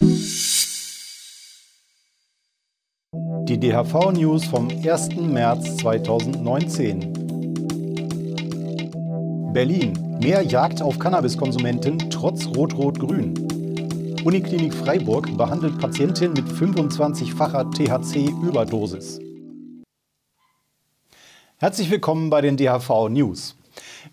Die DHV-News vom 1. März 2019. Berlin. Mehr Jagd auf Cannabiskonsumenten trotz Rot-Rot-Grün. Uniklinik Freiburg behandelt Patientin mit 25-facher THC-Überdosis. Herzlich willkommen bei den DHV News.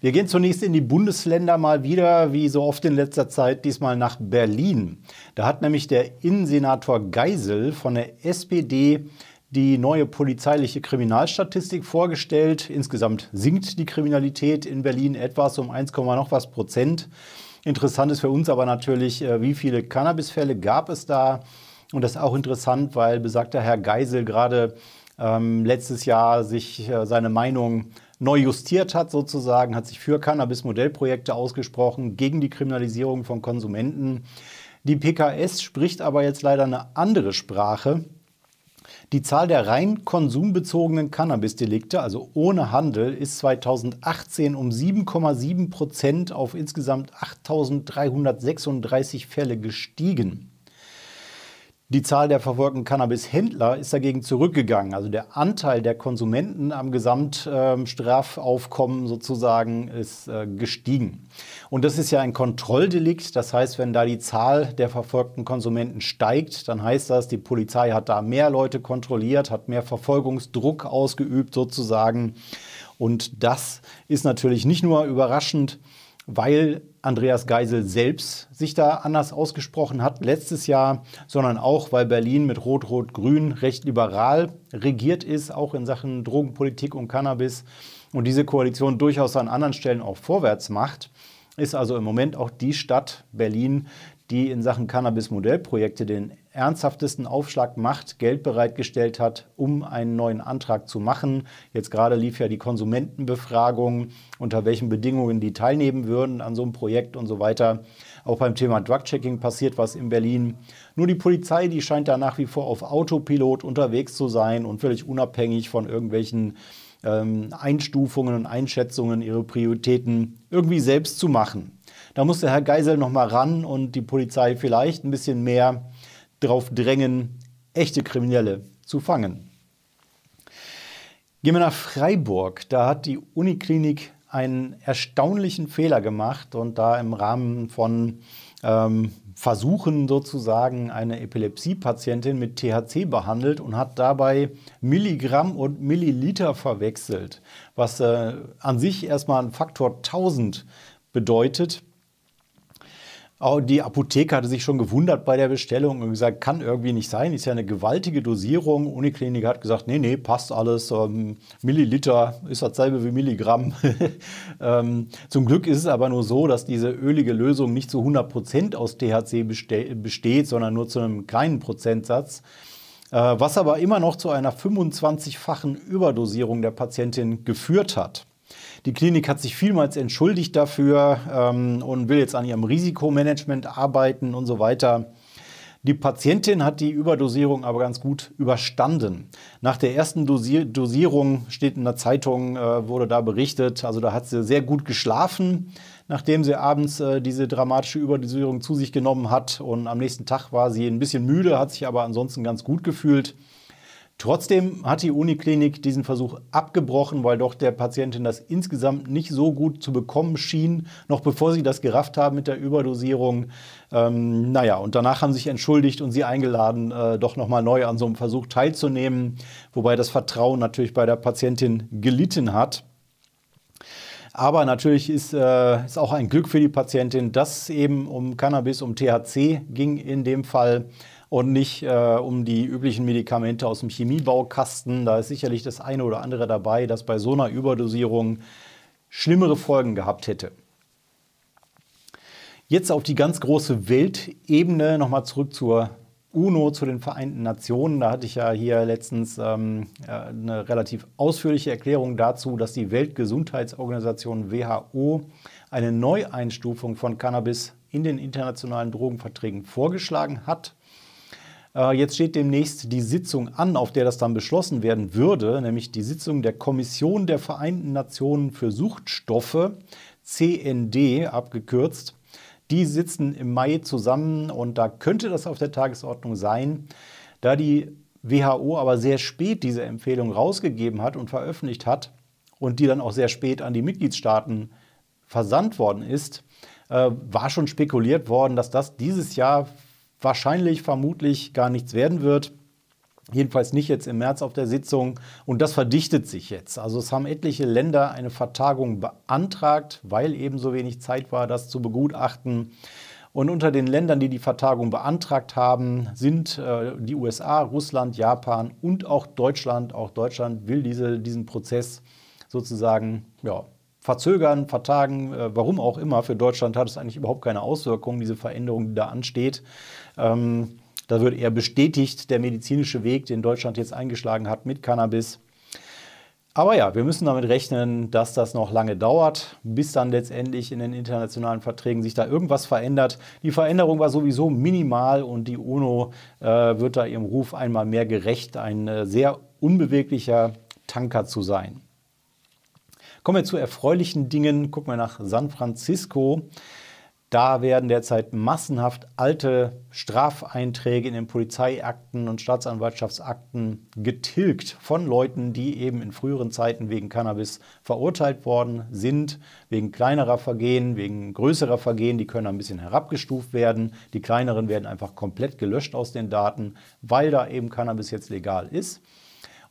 Wir gehen zunächst in die Bundesländer mal wieder, wie so oft in letzter Zeit, diesmal nach Berlin. Da hat nämlich der Innensenator Geisel von der SPD die neue polizeiliche Kriminalstatistik vorgestellt. Insgesamt sinkt die Kriminalität in Berlin etwas um 1, noch was Prozent. Interessant ist für uns aber natürlich, äh, wie viele Cannabisfälle gab es da. Und das ist auch interessant, weil besagter Herr Geisel gerade ähm, letztes Jahr sich äh, seine Meinung neu justiert hat, sozusagen, hat sich für Cannabis-Modellprojekte ausgesprochen, gegen die Kriminalisierung von Konsumenten. Die PKS spricht aber jetzt leider eine andere Sprache. Die Zahl der rein konsumbezogenen Cannabis-Delikte, also ohne Handel, ist 2018 um 7,7 Prozent auf insgesamt 8.336 Fälle gestiegen. Die Zahl der verfolgten Cannabis-Händler ist dagegen zurückgegangen. Also der Anteil der Konsumenten am Gesamtstrafaufkommen sozusagen ist äh, gestiegen. Und das ist ja ein Kontrolldelikt. Das heißt, wenn da die Zahl der verfolgten Konsumenten steigt, dann heißt das, die Polizei hat da mehr Leute kontrolliert, hat mehr Verfolgungsdruck ausgeübt sozusagen. Und das ist natürlich nicht nur überraschend, weil Andreas Geisel selbst sich da anders ausgesprochen hat letztes Jahr, sondern auch, weil Berlin mit Rot-Rot-Grün recht liberal regiert ist, auch in Sachen Drogenpolitik und Cannabis und diese Koalition durchaus an anderen Stellen auch vorwärts macht, ist also im Moment auch die Stadt Berlin, die in Sachen Cannabis-Modellprojekte den ernsthaftesten Aufschlag macht, Geld bereitgestellt hat, um einen neuen Antrag zu machen. Jetzt gerade lief ja die Konsumentenbefragung, unter welchen Bedingungen die teilnehmen würden an so einem Projekt und so weiter. Auch beim Thema Drug-Checking passiert was in Berlin. Nur die Polizei, die scheint da nach wie vor auf Autopilot unterwegs zu sein und völlig unabhängig von irgendwelchen ähm, Einstufungen und Einschätzungen ihre Prioritäten irgendwie selbst zu machen. Da muss der Herr Geisel noch mal ran und die Polizei vielleicht ein bisschen mehr darauf drängen, echte Kriminelle zu fangen. Gehen wir nach Freiburg. Da hat die Uniklinik einen erstaunlichen Fehler gemacht und da im Rahmen von ähm, Versuchen sozusagen eine Epilepsiepatientin mit THC behandelt und hat dabei Milligramm und Milliliter verwechselt, was äh, an sich erstmal ein Faktor 1000 bedeutet. Die Apotheker hatte sich schon gewundert bei der Bestellung und gesagt, kann irgendwie nicht sein, ist ja eine gewaltige Dosierung. Uniklinik hat gesagt, nee, nee, passt alles. Ähm, Milliliter ist dasselbe wie Milligramm. ähm, zum Glück ist es aber nur so, dass diese ölige Lösung nicht zu 100 Prozent aus THC besteht, sondern nur zu einem kleinen Prozentsatz. Äh, was aber immer noch zu einer 25-fachen Überdosierung der Patientin geführt hat. Die Klinik hat sich vielmals entschuldigt dafür ähm, und will jetzt an ihrem Risikomanagement arbeiten und so weiter. Die Patientin hat die Überdosierung aber ganz gut überstanden. Nach der ersten Dosier Dosierung steht in der Zeitung, äh, wurde da berichtet, also da hat sie sehr gut geschlafen, nachdem sie abends äh, diese dramatische Überdosierung zu sich genommen hat. Und am nächsten Tag war sie ein bisschen müde, hat sich aber ansonsten ganz gut gefühlt. Trotzdem hat die Uniklinik diesen Versuch abgebrochen, weil doch der Patientin das insgesamt nicht so gut zu bekommen schien, noch bevor sie das gerafft haben mit der Überdosierung. Ähm, naja, und danach haben sie sich entschuldigt und sie eingeladen, äh, doch nochmal neu an so einem Versuch teilzunehmen, wobei das Vertrauen natürlich bei der Patientin gelitten hat. Aber natürlich ist, äh, ist auch ein Glück für die Patientin, dass es eben um Cannabis, um THC ging in dem Fall und nicht äh, um die üblichen Medikamente aus dem Chemiebaukasten. Da ist sicherlich das eine oder andere dabei, das bei so einer Überdosierung schlimmere Folgen gehabt hätte. Jetzt auf die ganz große Weltebene, nochmal zurück zur UNO, zu den Vereinten Nationen. Da hatte ich ja hier letztens ähm, äh, eine relativ ausführliche Erklärung dazu, dass die Weltgesundheitsorganisation WHO eine Neueinstufung von Cannabis in den internationalen Drogenverträgen vorgeschlagen hat. Äh, jetzt steht demnächst die Sitzung an, auf der das dann beschlossen werden würde, nämlich die Sitzung der Kommission der Vereinten Nationen für Suchtstoffe, CND abgekürzt. Die sitzen im Mai zusammen und da könnte das auf der Tagesordnung sein. Da die WHO aber sehr spät diese Empfehlung rausgegeben hat und veröffentlicht hat und die dann auch sehr spät an die Mitgliedstaaten versandt worden ist, äh, war schon spekuliert worden, dass das dieses Jahr wahrscheinlich, vermutlich gar nichts werden wird. Jedenfalls nicht jetzt im März auf der Sitzung. Und das verdichtet sich jetzt. Also es haben etliche Länder eine Vertagung beantragt, weil eben so wenig Zeit war, das zu begutachten. Und unter den Ländern, die die Vertagung beantragt haben, sind äh, die USA, Russland, Japan und auch Deutschland. Auch Deutschland will diese, diesen Prozess sozusagen ja, verzögern, vertagen, äh, warum auch immer. Für Deutschland hat es eigentlich überhaupt keine Auswirkungen, diese Veränderung, die da ansteht. Ähm, da wird eher bestätigt der medizinische Weg, den Deutschland jetzt eingeschlagen hat mit Cannabis. Aber ja, wir müssen damit rechnen, dass das noch lange dauert, bis dann letztendlich in den internationalen Verträgen sich da irgendwas verändert. Die Veränderung war sowieso minimal und die UNO äh, wird da ihrem Ruf einmal mehr gerecht, ein äh, sehr unbeweglicher Tanker zu sein. Kommen wir zu erfreulichen Dingen. Gucken wir nach San Francisco. Da werden derzeit massenhaft alte Strafeinträge in den Polizeiakten und Staatsanwaltschaftsakten getilgt von Leuten, die eben in früheren Zeiten wegen Cannabis verurteilt worden sind, wegen kleinerer Vergehen, wegen größerer Vergehen, die können ein bisschen herabgestuft werden. Die kleineren werden einfach komplett gelöscht aus den Daten, weil da eben Cannabis jetzt legal ist.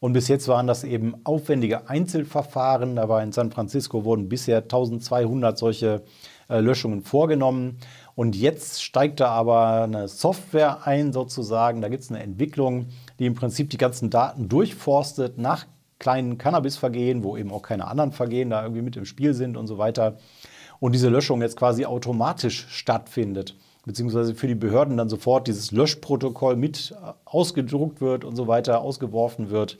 Und bis jetzt waren das eben aufwendige Einzelverfahren. Da war in San Francisco wurden bisher 1200 solche äh, Löschungen vorgenommen. Und jetzt steigt da aber eine Software ein, sozusagen. Da gibt es eine Entwicklung, die im Prinzip die ganzen Daten durchforstet nach kleinen Cannabis-Vergehen, wo eben auch keine anderen Vergehen da irgendwie mit im Spiel sind und so weiter. Und diese Löschung jetzt quasi automatisch stattfindet beziehungsweise für die Behörden dann sofort dieses Löschprotokoll mit ausgedruckt wird und so weiter, ausgeworfen wird.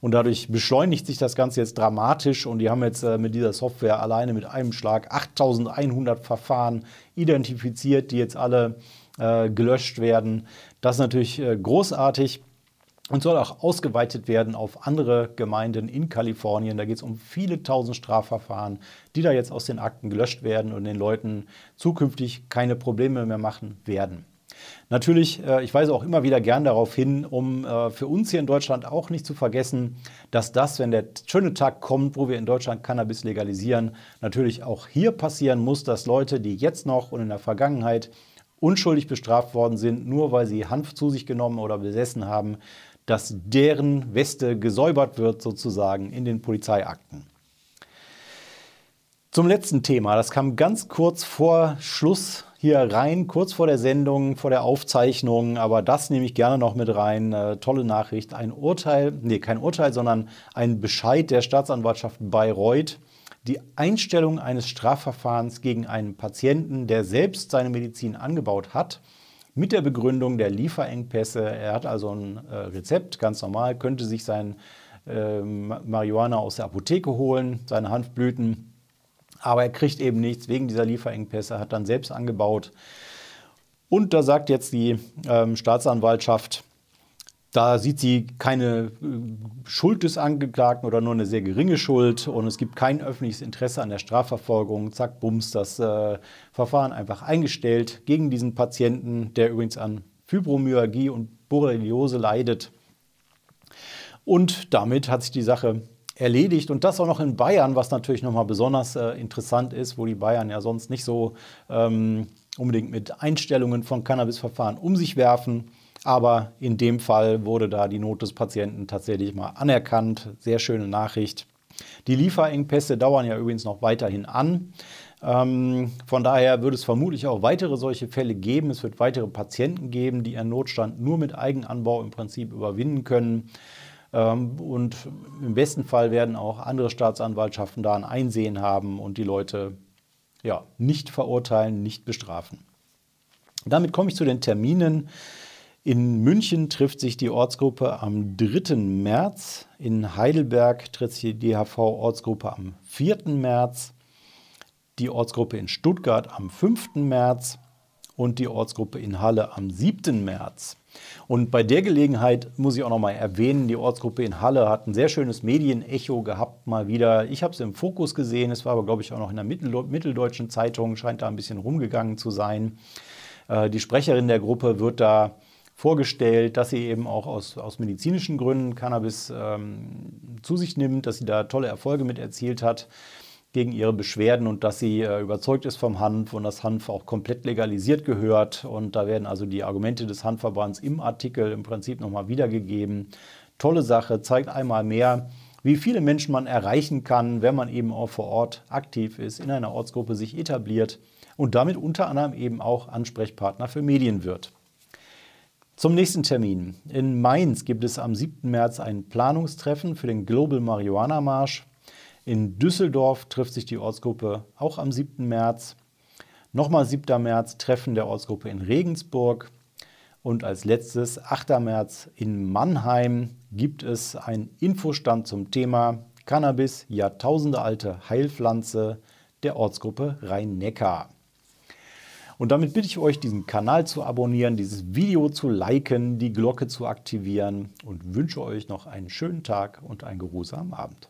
Und dadurch beschleunigt sich das Ganze jetzt dramatisch und die haben jetzt äh, mit dieser Software alleine mit einem Schlag 8100 Verfahren identifiziert, die jetzt alle äh, gelöscht werden. Das ist natürlich äh, großartig und soll auch ausgeweitet werden auf andere Gemeinden in Kalifornien. Da geht es um viele tausend Strafverfahren, die da jetzt aus den Akten gelöscht werden und den Leuten zukünftig keine Probleme mehr machen werden. Natürlich, äh, ich weise auch immer wieder gern darauf hin, um äh, für uns hier in Deutschland auch nicht zu vergessen, dass das, wenn der schöne Tag kommt, wo wir in Deutschland Cannabis legalisieren, natürlich auch hier passieren muss, dass Leute, die jetzt noch und in der Vergangenheit unschuldig bestraft worden sind, nur weil sie Hanf zu sich genommen oder besessen haben, dass deren Weste gesäubert wird sozusagen in den Polizeiakten. Zum letzten Thema, das kam ganz kurz vor Schluss hier rein, kurz vor der Sendung, vor der Aufzeichnung, aber das nehme ich gerne noch mit rein. Äh, tolle Nachricht, ein Urteil, nee, kein Urteil, sondern ein Bescheid der Staatsanwaltschaft Bayreuth. Die Einstellung eines Strafverfahrens gegen einen Patienten, der selbst seine Medizin angebaut hat, mit der Begründung der Lieferengpässe. Er hat also ein äh, Rezept, ganz normal, könnte sich sein äh, Marihuana aus der Apotheke holen, seine Hanfblüten, aber er kriegt eben nichts wegen dieser Lieferengpässe, hat dann selbst angebaut. Und da sagt jetzt die ähm, Staatsanwaltschaft, da sieht sie keine äh, Schuld des Angeklagten oder nur eine sehr geringe Schuld und es gibt kein öffentliches Interesse an der Strafverfolgung. Zack, bums, das äh, Verfahren einfach eingestellt gegen diesen Patienten, der übrigens an Fibromyalgie und Borreliose leidet. Und damit hat sich die Sache erledigt und das auch noch in Bayern, was natürlich nochmal besonders äh, interessant ist, wo die Bayern ja sonst nicht so ähm, unbedingt mit Einstellungen von Cannabisverfahren um sich werfen. Aber in dem Fall wurde da die Not des Patienten tatsächlich mal anerkannt. Sehr schöne Nachricht. Die Lieferengpässe dauern ja übrigens noch weiterhin an. Ähm, von daher wird es vermutlich auch weitere solche Fälle geben. Es wird weitere Patienten geben, die ihren Notstand nur mit Eigenanbau im Prinzip überwinden können. Ähm, und im besten Fall werden auch andere Staatsanwaltschaften da ein Einsehen haben und die Leute ja, nicht verurteilen, nicht bestrafen. Damit komme ich zu den Terminen. In München trifft sich die Ortsgruppe am 3. März. In Heidelberg trifft sich die DHV-Ortsgruppe am 4. März. Die Ortsgruppe in Stuttgart am 5. März und die Ortsgruppe in Halle am 7. März. Und bei der Gelegenheit muss ich auch noch mal erwähnen, die Ortsgruppe in Halle hat ein sehr schönes Medienecho gehabt mal wieder. Ich habe es im Fokus gesehen, es war aber glaube ich auch noch in der Mitteldeutschen Zeitung, scheint da ein bisschen rumgegangen zu sein. Äh, die Sprecherin der Gruppe wird da vorgestellt, dass sie eben auch aus, aus medizinischen Gründen Cannabis ähm, zu sich nimmt, dass sie da tolle Erfolge mit erzielt hat gegen ihre Beschwerden und dass sie äh, überzeugt ist vom Hanf und das Hanf auch komplett legalisiert gehört. Und da werden also die Argumente des Hanfverbands im Artikel im Prinzip nochmal wiedergegeben. Tolle Sache, zeigt einmal mehr, wie viele Menschen man erreichen kann, wenn man eben auch vor Ort aktiv ist, in einer Ortsgruppe sich etabliert und damit unter anderem eben auch Ansprechpartner für Medien wird. Zum nächsten Termin. In Mainz gibt es am 7. März ein Planungstreffen für den Global Marihuana Marsch. In Düsseldorf trifft sich die Ortsgruppe auch am 7. März. Nochmal 7. März Treffen der Ortsgruppe in Regensburg. Und als letztes, 8. März in Mannheim, gibt es einen Infostand zum Thema Cannabis, jahrtausendealte Heilpflanze der Ortsgruppe Rhein-Neckar. Und damit bitte ich euch, diesen Kanal zu abonnieren, dieses Video zu liken, die Glocke zu aktivieren und wünsche euch noch einen schönen Tag und einen geruhsamen Abend.